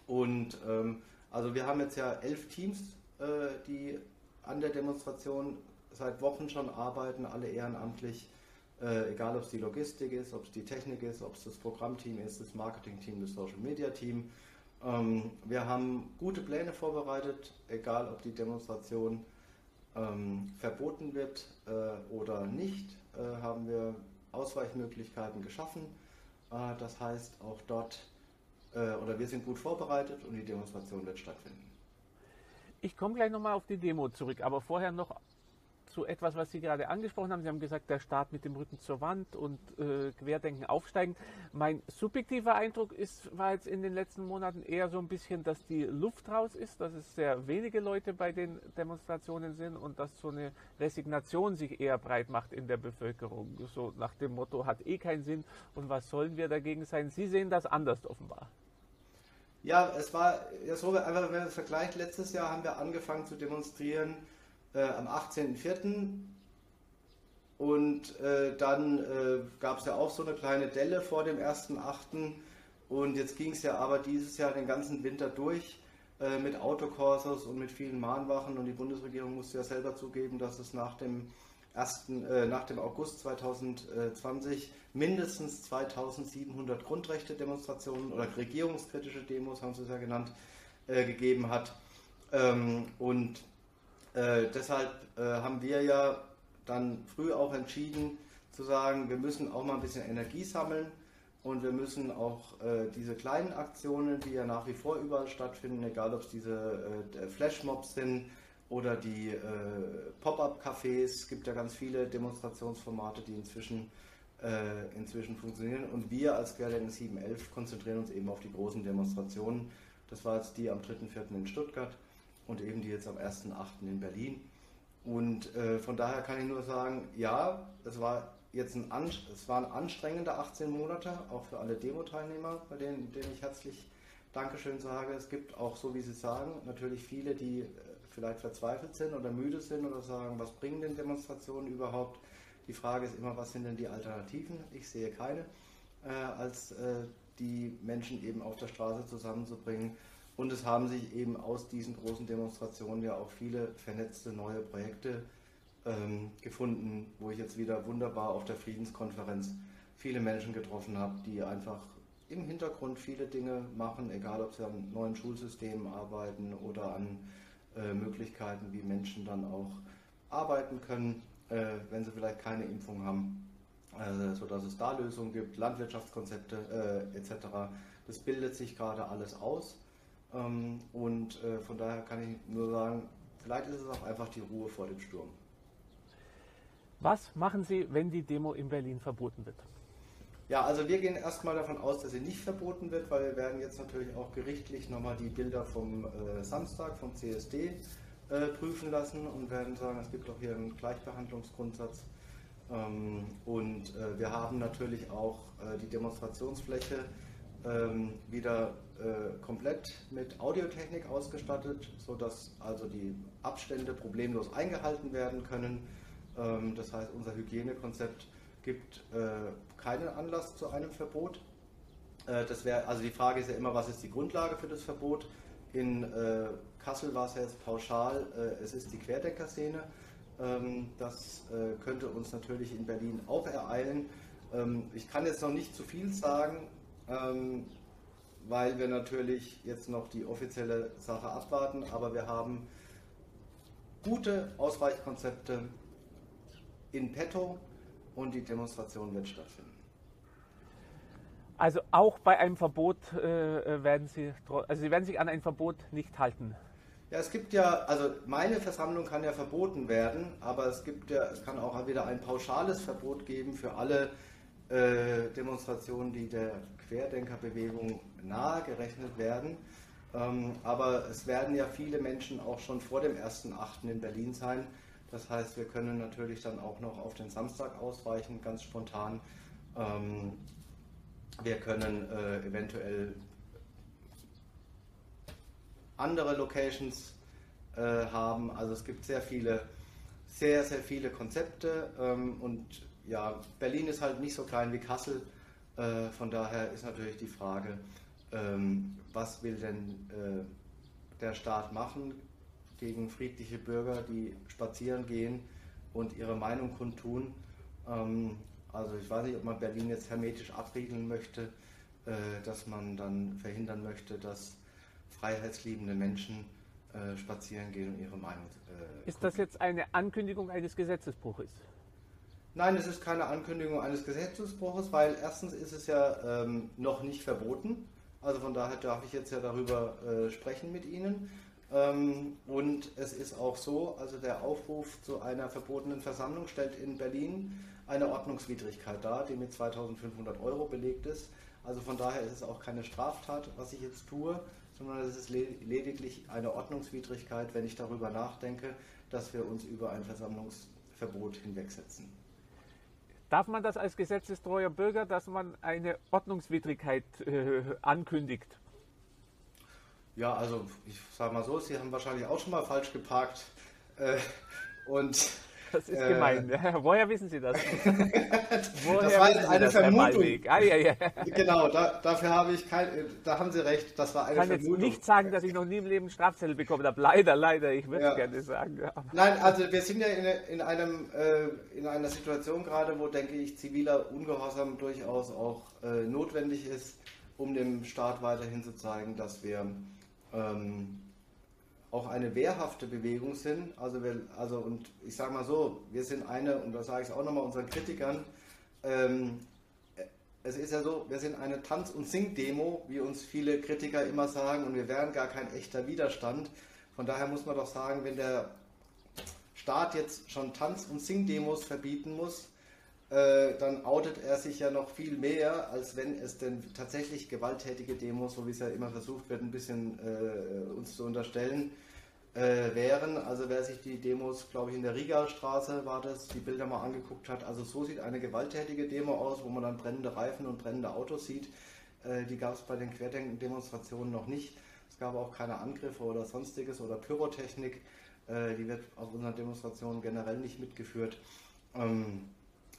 Und ähm, also wir haben jetzt ja elf Teams äh, die an der Demonstration seit Wochen schon arbeiten, alle ehrenamtlich, äh, egal ob es die Logistik ist, ob es die Technik ist, ob es das Programmteam ist, das Marketingteam, das Social Media Team. Ähm, wir haben gute Pläne vorbereitet, egal ob die Demonstration ähm, verboten wird äh, oder nicht, äh, haben wir Ausweichmöglichkeiten geschaffen. Äh, das heißt, auch dort, äh, oder wir sind gut vorbereitet und die Demonstration wird stattfinden. Ich komme gleich nochmal auf die Demo zurück, aber vorher noch zu etwas, was Sie gerade angesprochen haben. Sie haben gesagt, der Staat mit dem Rücken zur Wand und äh, Querdenken aufsteigen. Mein subjektiver Eindruck ist, war jetzt in den letzten Monaten eher so ein bisschen, dass die Luft raus ist, dass es sehr wenige Leute bei den Demonstrationen sind und dass so eine Resignation sich eher breit macht in der Bevölkerung. So nach dem Motto, hat eh keinen Sinn und was sollen wir dagegen sein? Sie sehen das anders offenbar. Ja, es war ja so, einfach wenn man vergleicht, letztes Jahr haben wir angefangen zu demonstrieren äh, am 18.04. Und äh, dann äh, gab es ja auch so eine kleine Delle vor dem 1.8. Und jetzt ging es ja aber dieses Jahr den ganzen Winter durch äh, mit Autokursus und mit vielen Mahnwachen. Und die Bundesregierung musste ja selber zugeben, dass es nach dem, ersten, äh, nach dem August 2020 mindestens 2700 Grundrechte-Demonstrationen oder regierungskritische Demos, haben sie es ja genannt, äh, gegeben hat. Ähm, und äh, deshalb äh, haben wir ja dann früh auch entschieden zu sagen, wir müssen auch mal ein bisschen Energie sammeln und wir müssen auch äh, diese kleinen Aktionen, die ja nach wie vor überall stattfinden, egal ob es diese äh, Flashmobs sind oder die äh, Pop-up-Cafés, es gibt ja ganz viele Demonstrationsformate, die inzwischen äh, inzwischen funktionieren. Und wir als Querdenken 711 konzentrieren uns eben auf die großen Demonstrationen. Das war jetzt die am 3.4. in Stuttgart und eben die jetzt am 1.8. in Berlin. Und äh, von daher kann ich nur sagen, ja, es war jetzt ein, es waren anstrengende 18 Monate, auch für alle Demo-Teilnehmer, bei denen, denen ich herzlich Dankeschön sage. Es gibt auch, so wie Sie sagen, natürlich viele, die äh, vielleicht verzweifelt sind oder müde sind oder sagen, was bringen denn Demonstrationen überhaupt? Die Frage ist immer, was sind denn die Alternativen? Ich sehe keine, äh, als äh, die Menschen eben auf der Straße zusammenzubringen. Und es haben sich eben aus diesen großen Demonstrationen ja auch viele vernetzte neue Projekte ähm, gefunden, wo ich jetzt wieder wunderbar auf der Friedenskonferenz viele Menschen getroffen habe, die einfach im Hintergrund viele Dinge machen, egal ob sie an neuen Schulsystemen arbeiten oder an äh, Möglichkeiten, wie Menschen dann auch arbeiten können, äh, wenn sie vielleicht keine Impfung haben, äh, sodass es da Lösungen gibt, Landwirtschaftskonzepte äh, etc. Das bildet sich gerade alles aus und äh, von daher kann ich nur sagen, vielleicht ist es auch einfach die Ruhe vor dem Sturm. Was machen Sie, wenn die Demo in Berlin verboten wird? Ja, also wir gehen erstmal davon aus, dass sie nicht verboten wird, weil wir werden jetzt natürlich auch gerichtlich nochmal die Bilder vom äh, Samstag vom CSD äh, prüfen lassen und werden sagen, es gibt auch hier einen Gleichbehandlungsgrundsatz. Ähm, und äh, wir haben natürlich auch äh, die Demonstrationsfläche ähm, wieder äh, komplett mit Audiotechnik ausgestattet, sodass also die Abstände problemlos eingehalten werden können. Ähm, das heißt, unser Hygienekonzept gibt äh, keinen Anlass zu einem Verbot. Äh, das wäre, also die Frage ist ja immer, was ist die Grundlage für das Verbot? In äh, Kassel war es jetzt pauschal, äh, es ist die Querdenker-Szene. Ähm, das äh, könnte uns natürlich in Berlin auch ereilen. Ähm, ich kann jetzt noch nicht zu viel sagen, ähm, weil wir natürlich jetzt noch die offizielle Sache abwarten, aber wir haben gute Ausweichkonzepte in petto und die Demonstration wird stattfinden. Also auch bei einem Verbot äh, werden Sie, also Sie werden sich an ein Verbot nicht halten. Ja, es gibt ja, also meine Versammlung kann ja verboten werden, aber es gibt ja, es kann auch wieder ein pauschales Verbot geben für alle äh, Demonstrationen, die der Querdenkerbewegung nahe gerechnet werden. Ähm, aber es werden ja viele Menschen auch schon vor dem 1.8. in Berlin sein. Das heißt, wir können natürlich dann auch noch auf den Samstag ausweichen, ganz spontan. Ähm, wir können äh, eventuell andere Locations äh, haben. Also es gibt sehr viele, sehr, sehr viele Konzepte ähm, und ja, Berlin ist halt nicht so klein wie Kassel. Äh, von daher ist natürlich die Frage, ähm, was will denn äh, der Staat machen? gegen friedliche Bürger, die spazieren gehen und ihre Meinung kundtun. Ähm, also ich weiß nicht, ob man Berlin jetzt hermetisch abriegeln möchte, äh, dass man dann verhindern möchte, dass freiheitsliebende Menschen äh, spazieren gehen und ihre Meinung. Äh, ist das jetzt eine Ankündigung eines Gesetzesbruches? Nein, es ist keine Ankündigung eines Gesetzesbruches, weil erstens ist es ja ähm, noch nicht verboten. Also von daher darf ich jetzt ja darüber äh, sprechen mit Ihnen. Ähm, und es ist auch so, also der Aufruf zu einer verbotenen Versammlung stellt in Berlin eine Ordnungswidrigkeit dar, die mit 2500 Euro belegt ist. Also von daher ist es auch keine Straftat, was ich jetzt tue, sondern es ist lediglich eine Ordnungswidrigkeit, wenn ich darüber nachdenke, dass wir uns über ein Versammlungsverbot hinwegsetzen. Darf man das als gesetzestreuer Bürger, dass man eine Ordnungswidrigkeit äh, ankündigt? Ja, also ich sage mal so, Sie haben wahrscheinlich auch schon mal falsch geparkt. Äh, und das ist äh, gemein. Woher wissen Sie das? Woher das war jetzt eine das, Vermutung. Ah, ja, ja. Genau, da, dafür habe ich kein, da haben Sie recht. Das war eine ich kann Vermutung. jetzt nicht sagen, dass ich noch nie im Leben Strafzettel bekommen habe. Leider, leider. Ich würde ja. gerne sagen. Nein, also wir sind ja in, in, einem, äh, in einer Situation gerade, wo, denke ich, ziviler Ungehorsam durchaus auch äh, notwendig ist, um dem Staat weiterhin zu zeigen, dass wir ähm, auch eine wehrhafte Bewegung sind. Also, wir, also und ich sage mal so, wir sind eine, und das sage ich auch nochmal unseren Kritikern, ähm, es ist ja so, wir sind eine Tanz- und Sing-Demo, wie uns viele Kritiker immer sagen, und wir wären gar kein echter Widerstand. Von daher muss man doch sagen, wenn der Staat jetzt schon Tanz- und Sing-Demos verbieten muss, äh, dann outet er sich ja noch viel mehr, als wenn es denn tatsächlich gewalttätige Demos, so wie es ja immer versucht wird, ein bisschen äh, uns zu unterstellen, äh, wären. Also wer sich die Demos, glaube ich, in der Riga-Straße war das, die Bilder mal angeguckt hat, also so sieht eine gewalttätige Demo aus, wo man dann brennende Reifen und brennende Autos sieht. Äh, die gab es bei den Querdenken-Demonstrationen noch nicht. Es gab auch keine Angriffe oder sonstiges oder Pyrotechnik. Äh, die wird auf unseren Demonstrationen generell nicht mitgeführt. Ähm,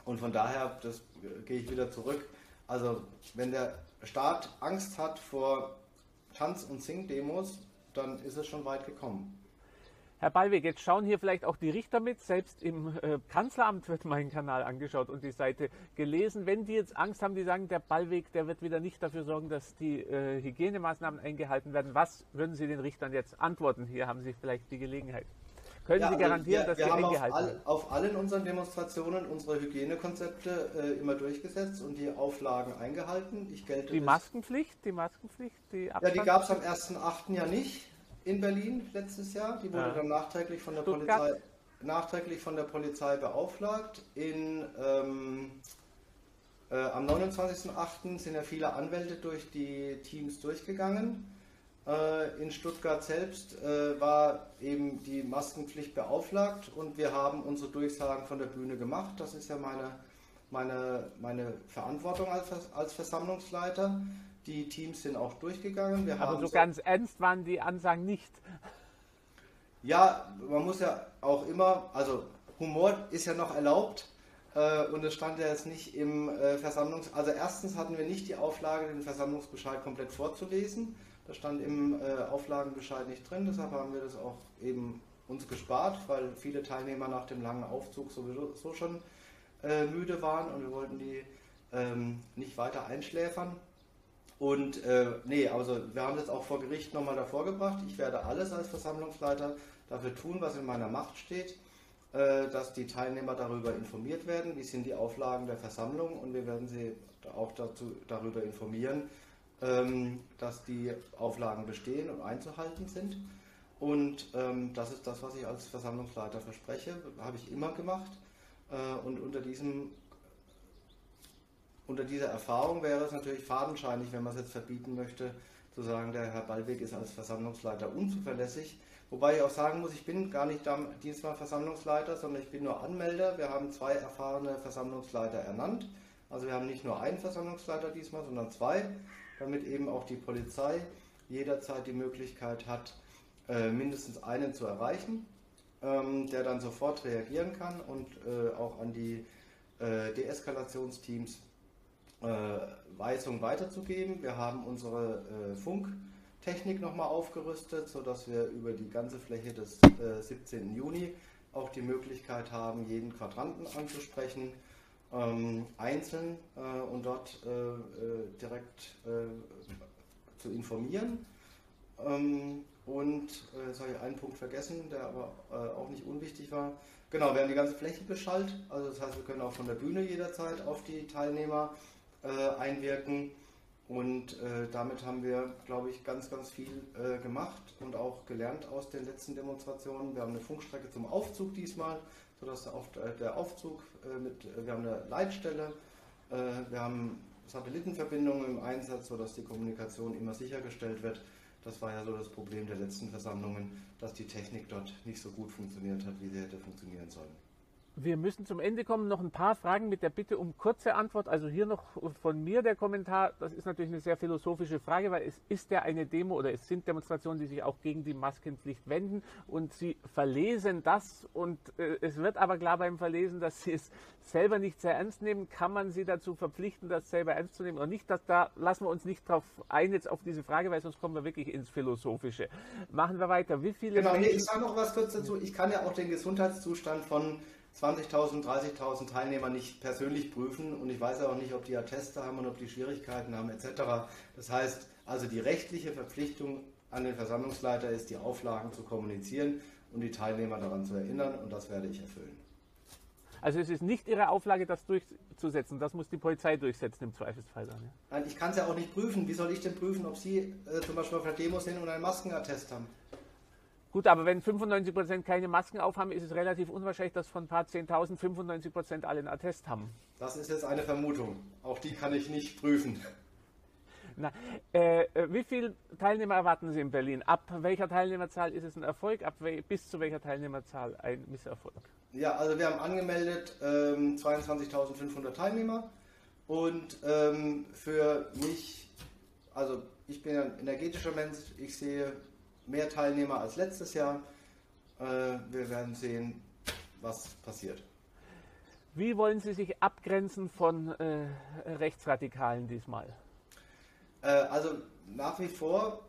und von daher, das gehe ich wieder zurück. Also, wenn der Staat Angst hat vor Tanz- und Sing-Demos, dann ist es schon weit gekommen. Herr Ballweg, jetzt schauen hier vielleicht auch die Richter mit. Selbst im äh, Kanzleramt wird mein Kanal angeschaut und die Seite gelesen. Wenn die jetzt Angst haben, die sagen, der Ballweg, der wird wieder nicht dafür sorgen, dass die äh, Hygienemaßnahmen eingehalten werden. Was würden Sie den Richtern jetzt antworten? Hier haben Sie vielleicht die Gelegenheit. Können ja, Sie also garantieren, wir, dass wir haben eingehalten werden? Auf, all, auf allen unseren Demonstrationen unsere Hygienekonzepte äh, immer durchgesetzt und die Auflagen eingehalten. Ich gelte die Maskenpflicht, die Maskenpflicht, die Abstand? Ja, die gab es am 1.8. ja nicht in Berlin letztes Jahr. Die wurde ja. dann nachträglich von der Polizei nachträglich von der Polizei beauflagt. In, ähm, äh, am 29.8. sind ja viele Anwälte durch die Teams durchgegangen. Äh, in Stuttgart selbst äh, war eben die Maskenpflicht beauflagt und wir haben unsere Durchsagen von der Bühne gemacht. Das ist ja meine, meine, meine Verantwortung als, als Versammlungsleiter. Die Teams sind auch durchgegangen. Wir Aber so ganz ernst waren die Ansagen nicht. Ja, man muss ja auch immer, also Humor ist ja noch erlaubt äh, und es stand ja jetzt nicht im Versammlungs... Also erstens hatten wir nicht die Auflage, den Versammlungsbescheid komplett vorzulesen. Das stand im äh, Auflagenbescheid nicht drin, deshalb haben wir das auch eben uns gespart, weil viele Teilnehmer nach dem langen Aufzug sowieso schon äh, müde waren und wir wollten die ähm, nicht weiter einschläfern. Und äh, nee, also wir haben das auch vor Gericht nochmal davor gebracht. Ich werde alles als Versammlungsleiter dafür tun, was in meiner Macht steht, äh, dass die Teilnehmer darüber informiert werden, wie sind die Auflagen der Versammlung und wir werden sie auch dazu, darüber informieren, dass die Auflagen bestehen und einzuhalten sind. Und ähm, das ist das, was ich als Versammlungsleiter verspreche, habe ich immer gemacht. Äh, und unter diesem unter dieser Erfahrung wäre es natürlich fadenscheinig, wenn man es jetzt verbieten möchte, zu sagen, der Herr Ballweg ist als Versammlungsleiter unzuverlässig. Wobei ich auch sagen muss, ich bin gar nicht diesmal Versammlungsleiter, sondern ich bin nur Anmelder. Wir haben zwei erfahrene Versammlungsleiter ernannt. Also wir haben nicht nur einen Versammlungsleiter diesmal, sondern zwei, damit eben auch die Polizei jederzeit die Möglichkeit hat, äh, mindestens einen zu erreichen, ähm, der dann sofort reagieren kann und äh, auch an die äh, Deeskalationsteams äh, Weisung weiterzugeben. Wir haben unsere äh, Funktechnik nochmal aufgerüstet, sodass wir über die ganze Fläche des 17. Äh, Juni auch die Möglichkeit haben, jeden Quadranten anzusprechen, ähm, einzeln und dort direkt zu informieren. Ähm, und äh, jetzt habe ich einen Punkt vergessen, der aber äh, auch nicht unwichtig war. Genau, wir haben die ganze Fläche beschallt. Also das heißt, wir können auch von der Bühne jederzeit auf die Teilnehmer äh, einwirken. Und äh, damit haben wir, glaube ich, ganz, ganz viel äh, gemacht und auch gelernt aus den letzten Demonstrationen. Wir haben eine Funkstrecke zum Aufzug diesmal, sodass der, Auf der Aufzug äh, mit, wir haben eine Leitstelle, äh, wir haben Satellitenverbindungen im Einsatz, sodass die Kommunikation immer sichergestellt wird. Das war ja so das Problem der letzten Versammlungen, dass die Technik dort nicht so gut funktioniert hat, wie sie hätte funktionieren sollen. Wir müssen zum Ende kommen. Noch ein paar Fragen mit der Bitte um kurze Antwort. Also hier noch von mir der Kommentar. Das ist natürlich eine sehr philosophische Frage, weil es ist ja eine Demo oder es sind Demonstrationen, die sich auch gegen die Maskenpflicht wenden und Sie verlesen das und äh, es wird aber klar beim Verlesen, dass Sie es selber nicht sehr ernst nehmen. Kann man Sie dazu verpflichten, das selber ernst zu nehmen oder nicht? Das, da lassen wir uns nicht drauf ein jetzt auf diese Frage, weil sonst kommen wir wirklich ins Philosophische. Machen wir weiter. Wie viele genau, nee, ich sage noch was kurz dazu. Ich kann ja auch den Gesundheitszustand von 20.000, 30.000 Teilnehmer nicht persönlich prüfen und ich weiß auch nicht, ob die Atteste haben und ob die Schwierigkeiten haben etc. Das heißt, also die rechtliche Verpflichtung an den Versammlungsleiter ist, die Auflagen zu kommunizieren und die Teilnehmer daran zu erinnern und das werde ich erfüllen. Also es ist nicht Ihre Auflage, das durchzusetzen. Das muss die Polizei durchsetzen im Zweifelsfall dann. Ja? Nein, ich kann es ja auch nicht prüfen. Wie soll ich denn prüfen, ob Sie äh, zum Beispiel auf einer Demo sind und einen Maskenattest haben? Gut, aber wenn 95 Prozent keine Masken aufhaben, ist es relativ unwahrscheinlich, dass von ein paar 10.000 95 Prozent alle einen Attest haben. Das ist jetzt eine Vermutung. Auch die kann ich nicht prüfen. Na, äh, wie viele Teilnehmer erwarten Sie in Berlin? Ab welcher Teilnehmerzahl ist es ein Erfolg? Ab bis zu welcher Teilnehmerzahl ein Misserfolg? Ja, also wir haben angemeldet ähm, 22.500 Teilnehmer und ähm, für mich, also ich bin ein energetischer Mensch, ich sehe mehr Teilnehmer als letztes Jahr. Äh, wir werden sehen, was passiert. Wie wollen Sie sich abgrenzen von äh, Rechtsradikalen diesmal? Äh, also nach wie vor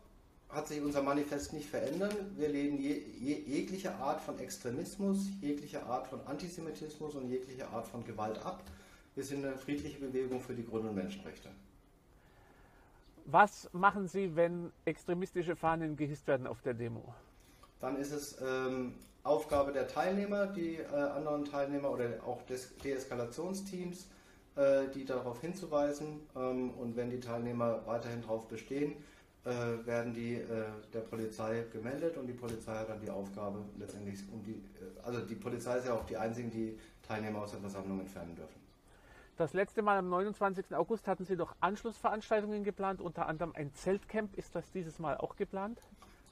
hat sich unser Manifest nicht verändert. Wir lehnen je, je, jegliche Art von Extremismus, jegliche Art von Antisemitismus und jegliche Art von Gewalt ab. Wir sind eine friedliche Bewegung für die Grund- und Menschenrechte. Was machen Sie, wenn extremistische Fahnen gehisst werden auf der Demo? Dann ist es ähm, Aufgabe der Teilnehmer, die äh, anderen Teilnehmer oder auch des Deeskalationsteams, äh, die darauf hinzuweisen. Ähm, und wenn die Teilnehmer weiterhin darauf bestehen, äh, werden die äh, der Polizei gemeldet und die Polizei hat dann die Aufgabe letztendlich um die, äh, also die Polizei ist ja auch die einzigen, die Teilnehmer aus der Versammlung entfernen dürfen. Das letzte Mal am 29. August hatten Sie doch Anschlussveranstaltungen geplant, unter anderem ein Zeltcamp. Ist das dieses Mal auch geplant?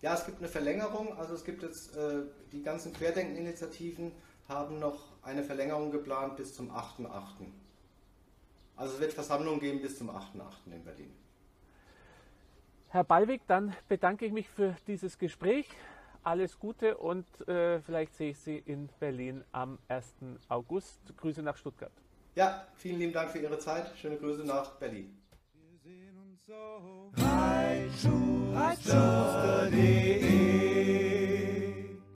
Ja, es gibt eine Verlängerung. Also es gibt jetzt äh, die ganzen Querdenken-Initiativen haben noch eine Verlängerung geplant bis zum 8.8. Also es wird Versammlungen geben bis zum 8.8. in Berlin. Herr Ballweg, dann bedanke ich mich für dieses Gespräch. Alles Gute und äh, vielleicht sehe ich Sie in Berlin am 1. August. Grüße nach Stuttgart. Ja, vielen lieben Dank für Ihre Zeit. Schöne Grüße nach Berlin. Reitschuster.de